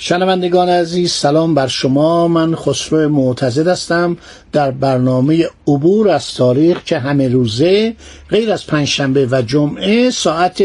شنوندگان عزیز سلام بر شما. من خسرو معتزد هستم. در برنامه عبور از تاریخ که همه روزه غیر از پنجشنبه و جمعه ساعت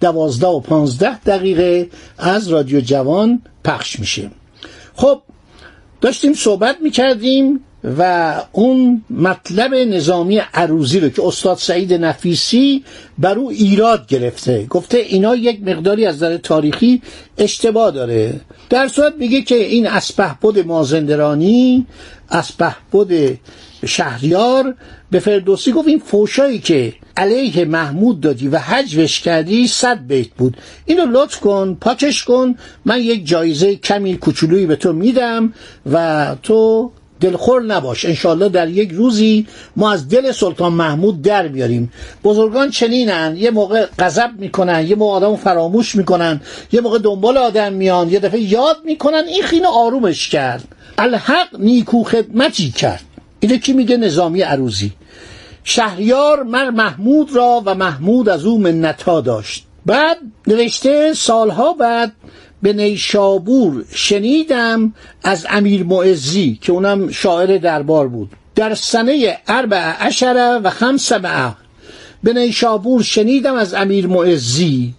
دوازده و پانزده دقیقه از رادیو جوان پخش میشه. خب داشتیم صحبت می‌کردیم و اون مطلب نظامی عروزی رو که استاد سعید نفیسی بر او ایراد گرفته. گفته اینا یک مقداری از نظر تاریخی اشتباه داره. در صورت میگه که این اسپهبد مازندرانی اسپهبد شهریار به فردوسی گفت این فوشایی که علیه محمود دادی و حجوش کردی صد بیت بود. اینو لطف کن پاکش کن من یک جایزه کمی کوچولویی به تو میدم و تو دلخور نباش. انشالله در یک روزی ما از دل سلطان محمود در بیاریم. بزرگان چنینن. یه موقع غضب می‌کنن یه موقع آدم فراموش می‌کنن یه موقع دنبال آدم میان یه دفعه یاد می‌کنن این خیلی آرومش کرد. الحق نیکو خدمتی کرد. اینه کی میگه؟ نظامی عروزی شهریار مر محمود را و محمود از او منتها داشت. بعد نوشته سالها بعد به نیشابور شنیدم از امیر معزی که اونم شاعر دربار بود. در سنه اربع عشره و خمس معه به نیشابور شنیدم از امیر معزی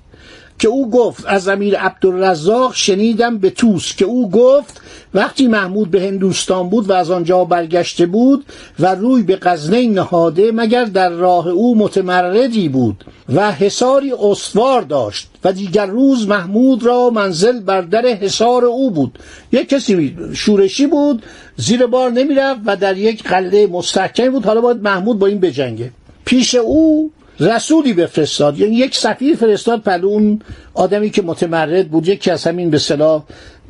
که او گفت از امیر عبدالرزاق شنیدم به توس که او گفت وقتی محمود به هندوستان بود و از آنجا برگشته بود و روی به غزنه نهاده مگر در راه او متمردی بود و حساری استوار داشت و دیگر روز محمود را منزل بر در حصار او بود. یک کسی شورشی بود زیر بار نمی‌رفت و در یک قلعه مستحکم بود. حالا باید محمود با این بجنگه. پیش او رسولی بفرستاد. یعنی یک سفیر فرستاد پلو. اون آدمی که متمرد بود یکی از همین به صلاح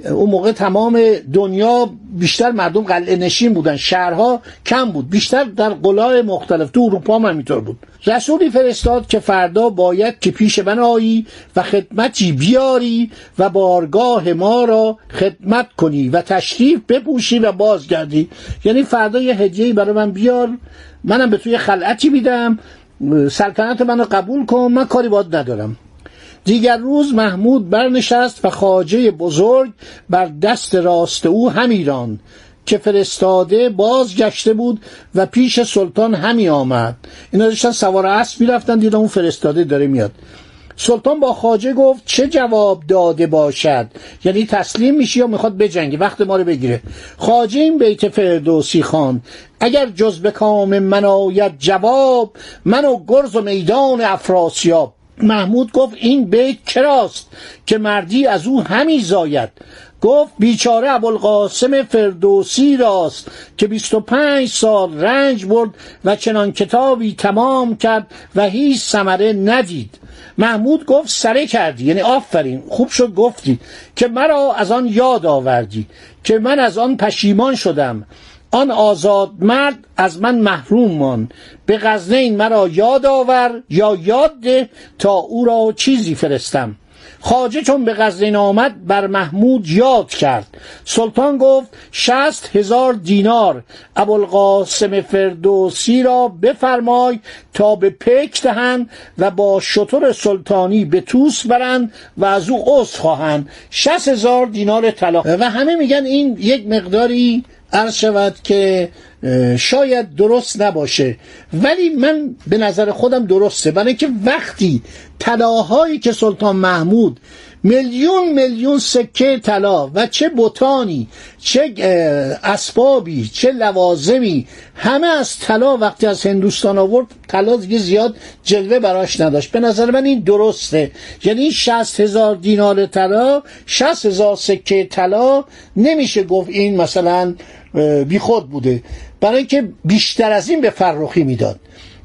اون موقع تمام دنیا بیشتر مردم قلعه نشین بودن. شهرها کم بود. بیشتر در قلای مختلف. تو اروپا هم همینطور بود. رسولی فرستاد که فردا باید که پیش من آیی و خدمتی بیاری و بارگاه ما را خدمت کنی و تشریف بپوشی و بازگردی. یعنی فردا یه هدیه‌ای برای من بیار. منم به توی خلعتی میدم. سلطنت منو قبول کن من کاری باید ندارم. دیگر روز محمود برنشست و خاجه بزرگ بر دست راست او همیران که فرستاده بازگشته بود و پیش سلطان همی آمد. اینا داشتن سوار اسب می‌رفتن دیدن اون فرستاده داره میاد. سلطان با خاجه گفت چه جواب داده باشد؟ یعنی تسلیم میشی یا می‌خواد بجنگی؟ وقت ما رو بگیره. خاجه این بیت فردوسی خان اگر جز به کام من آید جواب من و گرز و میدان افراسیاب. محمود گفت این بیت کراست که مردی از او همی زاید؟ گفت بیچاره ابوالقاسم فردوسی راست که 25 سال رنج برد و چنان کتابی تمام کرد و هیچ ثمره ندید. محمود گفت سره کردی یعنی آفرین خوب شد گفتی که مرا از آن یاد آوردی که من از آن پشیمان شدم. آن آزاد مرد از من محروم مان به غزنین مرا یاد آور یا یاد ده تا او را چیزی فرستم. خاجه چون به غزنین آمد بر محمود یاد کرد. سلطان گفت شست هزار دینار ابوالقاسم فردوسی را بفرمای تا به پیک دهند و با شطور سلطانی به توس برند و از او عذر خواهند. شست هزار دینار طلا. و همه میگن این یک مقداری عرض شود که شاید درست نباشه. ولی من به نظر خودم درسته. برای که وقتی طلاهایی که سلطان محمود میلیون میلیون سکه طلا و چه بوتانی چه اسبابی چه لوازمی همه از طلا وقتی از هندوستان آورد طلا دیگه زیاد جلوه براش نداشت. به نظر من این درسته. یعنی شست هزار دینار طلا شست هزار سکه طلا نمیشه گفت این مثلا بیخود بوده. برای اینکه بیشتر از این به فرخی می‌داد.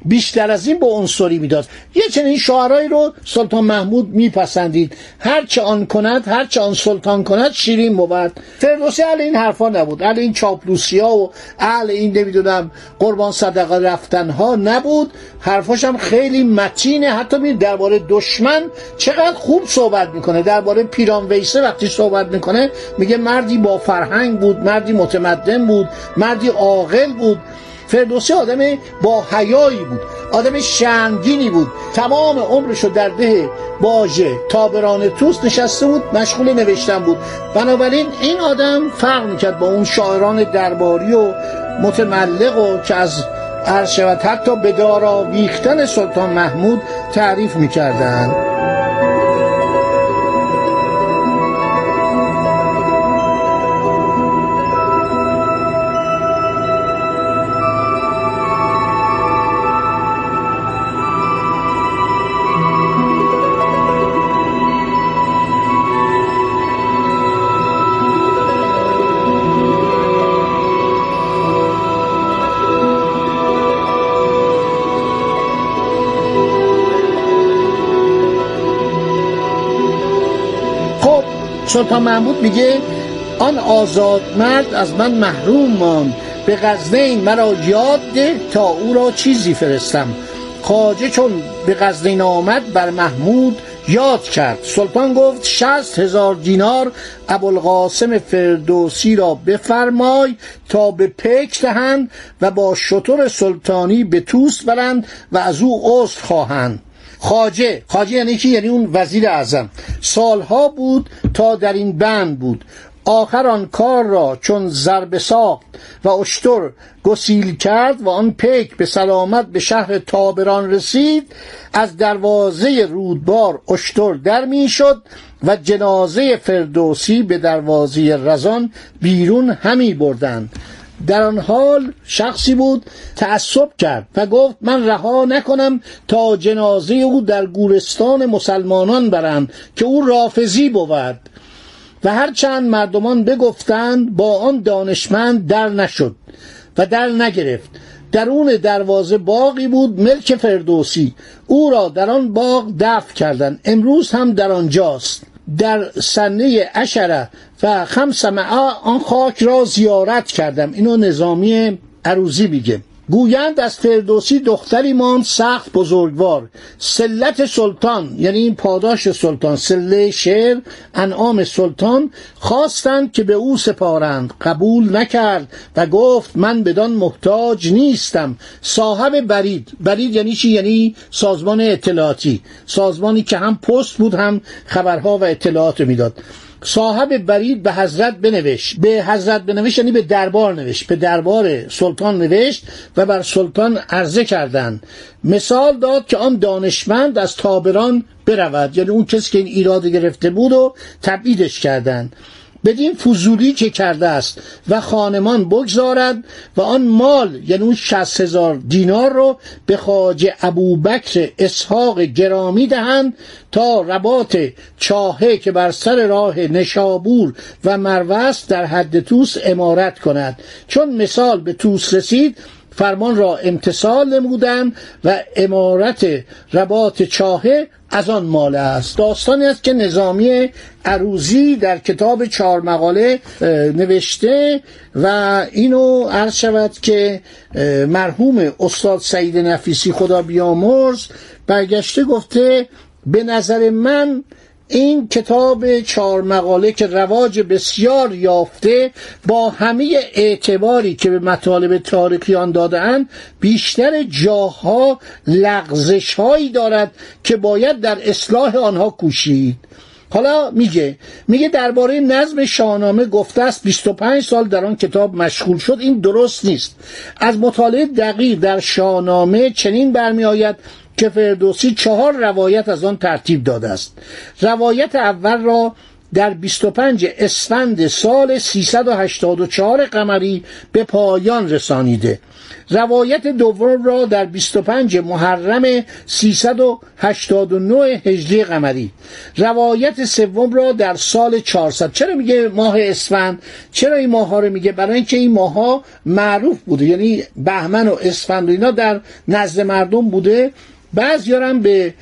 بیشتر از این به عنصری می‌داد. یه چنین شعرهایی رو سلطان محمود میپسندید. هرچه آن کند هرچه آن سلطان کند شیرین بود. فردوسی اهل این حرفا نبود. اهل این چاپلوسی ها و اهل این نمی‌دونم قربان صدقه رفتن ها نبود. حرفاش هم خیلی متینه. حتی می درباره دشمن چقدر خوب صحبت می‌کنه. درباره پیران ویسه وقتی صحبت می‌کنه میگه مردی با فرهنگ بود مردی متمدن بود مردی عاقل بود. فردوسی آدم با حیایی بود آدم شنگینی بود. تمام عمرش رو در ده باژه تابران توس نشسته بود مشغول نوشتن بود. بنابراین این آدم فرق می‌کرد با اون شاعران درباری و متملق و که از عرض حتی به دارا ویختن سلطان محمود تعریف می‌کردند سلطان محمود میگه آن آزاد مرد از من محروم ماند. به غزنین مرا یاد ده تا او را چیزی فرستم. خاجه چون به غزنین آمد بر محمود یاد کرد. سلطان گفت شست هزار دینار ابوالقاسم فردوسی را بفرمای تا به پیک دهند و با شطور سلطانی به توس برند و از او عذر خواهند. خاجه خاجه یعنی کی؟ یعنی اون وزیر اعظم. سالها بود تا در این بند بود. آخر آن کار را چون ضرب ساخت و اشتر گسیل کرد و آن پیک به سلامت به شهر تابران رسید از دروازه رودبار اشتر در می‌شد و جنازه فردوسی به دروازه رزان بیرون همی بردند. در آن حال شخصی بود تعصب کرد و گفت من رها نکنم تا جنازه او در گورستان مسلمانان برند که او رافزی بود. و هر چند مردمان بگفتند با آن دانشمند در نشد و در نگرفت. درون دروازه باقی بود ملک فردوسی. او را در آن باغ دفن کردند امروز هم در آنجاست. در سنه اشره و خمس معا آن خاک را زیارت کردم. اینو نظامی عروزی میگه. گویند از فردوسی دختری ماند سخت بزرگوار. سلت سلطان یعنی این پاداش سلطان سله شعر انعام سلطان خواستند که به او سپارند. قبول نکرد و گفت من بدان محتاج نیستم. صاحب برید. برید یعنی چی؟ یعنی سازمان اطلاعاتی. سازمانی که هم پست بود هم خبرها و اطلاعات می‌داد. صاحب برید به حضرت بنوشت. به حضرت بنوشت یعنی به دربار نوشت. به دربار سلطان نوشت و بر سلطان عرضه کردند. مثال داد که آن دانشمند از تابران برود. یعنی اون کسی که این ایراد گرفته بود و تبعیدش کردند. بدین فضولی که کرده است و خانمان بگذارد و آن مال یعنی اون شست هزار دینار رو به خاج ابوبکر اسحاق گرامی دهند تا رباط چاهه که بر سر راه نشابور و مروست در حد توس امارت کند. چون مثال به توس رسید فرمان را امتصال نمودند و امارت رباط چاهه از آن مال است. داستانی است که نظامی عروزی در کتاب چهار مقاله نوشته و اینو عرض شود که مرحوم استاد سعید نفیسی خدا بیامرز برگشته گفته به نظر من این کتاب چهار مقاله که رواج بسیار یافته با همه اعتباری که به مطالب تاریخی آن دادهاند بیشتر جاها لغزش هایی دارد که باید در اصلاح آنها کوشید. حالا میگه میگه درباره نظم شاهنامه گفته است 25 سال در آن کتاب مشغول شد. این درست نیست. از مطالعه دقیق در شاهنامه چنین برمی آید که فردوسی چهار روایت از آن ترتیب داده است. روایت اول را در 25 اسفند سال 384 قمری به پایان رسانیده. روایت دوم را در 25 محرم 389 هجری قمری. روایت سوم را در سال 400 چرا میگه ماه اسفند؟ چرا این ماه ها رو میگه؟ برای اینکه این ماه ها معروف بوده. یعنی بهمن و اسفند و اینا در نزد مردم بوده. بعضیارم به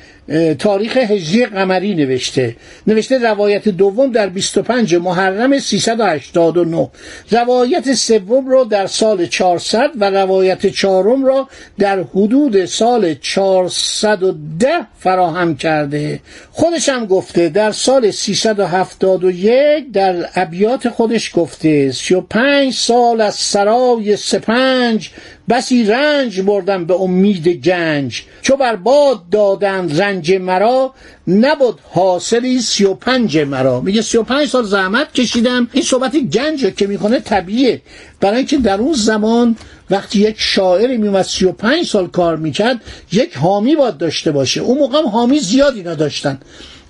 تاریخ هجری قمری نوشته. نوشته روایت دوم در 25 محرم 389 روایت سوم را در سال 400 و روایت چهارم را در حدود سال 410 فراهم کرده. خودش هم گفته در سال 371 در ابیات خودش گفته 35 سال از سرای سپنج بسی رنج بردم به امید گنج چو بر باد دادند رنج مرا نبود حاصلی سی و پنج مرا. میگه سی و پنج سال زحمت کشیدم. این صحبت گنج که می‌کنه طبیعه برای اینکه در اون زمان وقتی یک شاعر میومد سی و پنج سال کار می‌کرد یک حامی باید داشته باشه. اون موقع حامی زیاد اینا داشتن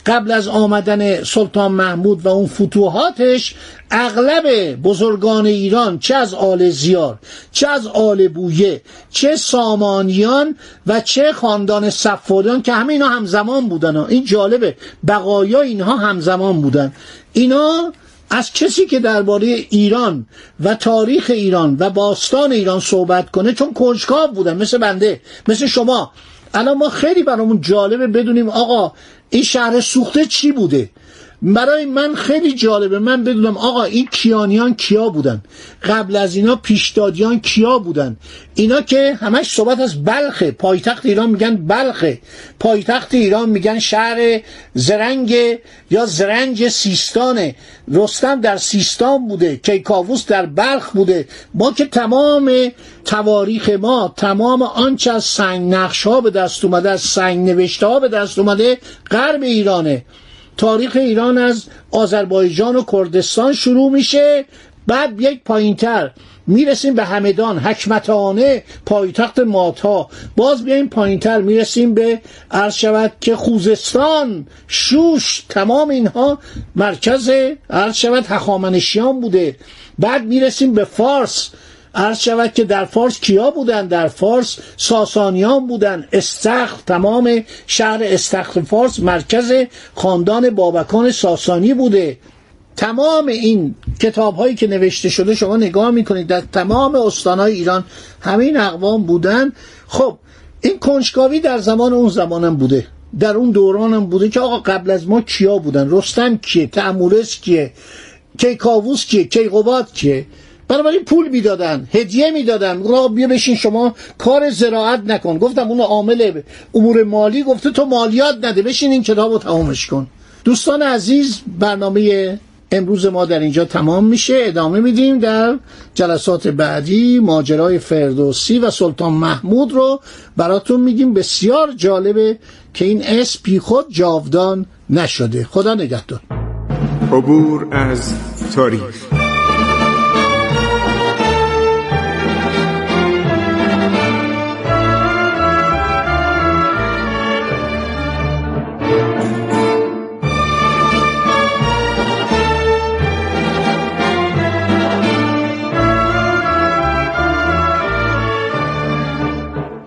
قبل از آمدن سلطان محمود و اون فتوحاتش اغلب بزرگان ایران چه از آل زیار چه از آل بویه چه سامانیان و چه خاندان صفادیان که همه اینا همزمان بودن این جالبه. بقایا اینها همزمان بودن. اینا از کسی که درباره ایران و تاریخ ایران و باستان ایران صحبت کنه چون کنجکاو بودن. مثل بنده مثل شما. الان ما خیلی برامون جالبه بدونیم آقا این شهر سوخته چی بوده؟ برای من خیلی جالبه. من بدونم آقا این کیانیان کیا بودن؟ قبل از اینا پیشدادیان کیا بودن؟ اینا که همش صحبت از بلخه. پایتخت ایران میگن بلخه. پایتخت ایران میگن شهر زرنگ یا زرنج سیستانه. رستم در سیستان بوده. کیکاووس در بلخ بوده. ما که تمام تواریخ ما تمام آنچه از سنگ نقش ها به دست اومده از سنگ نوشته ها به دست اومده غرب ایرانه. تاریخ ایران از آذربایجان و کردستان شروع میشه. بعد یک پایینتر می‌رسیم به همدان حکمتانه پایتخت ماتا. باز بیایم پایینتر می‌رسیم به عرض شود که خوزستان شوش تمام اینها مرکز عرض شود هخامنشیان بوده. بعد می‌رسیم به فارس. عرض شود که در فارس کیا بودن؟ در فارس ساسانیان بودن. استخر تمام شهر استخر فارس مرکز خاندان بابکان ساسانی بوده. تمام این کتاب هایی که نوشته شده شما نگاه می‌کنید در تمام استانهای ایران همین اقوام بودن. خب این کنجکاوی در زمان اون زمانم بوده. در اون دورانم بوده که آقا قبل از ما کیا بودن؟ رستم کیه؟ تعمورس کیه؟ کیکاووس کیه؟ کیقوباد کیه؟ بنابراین پول می‌دادن هدیه می‌دادن. را بیا بشین شما کار زراعت نکن. گفتم اون عامل امور مالی گفته تو مالیات نده. بشین این کتاب رو تمامش کن. دوستان عزیز برنامه امروز ما در اینجا تمام میشه. ادامه میدیم در جلسات بعدی. ماجرای فردوسی و سلطان محمود رو براتون میگیم. بسیار جالبه که این اسم بی خود جاودان نشده. خدا نگهدار. عبور از تاریخ.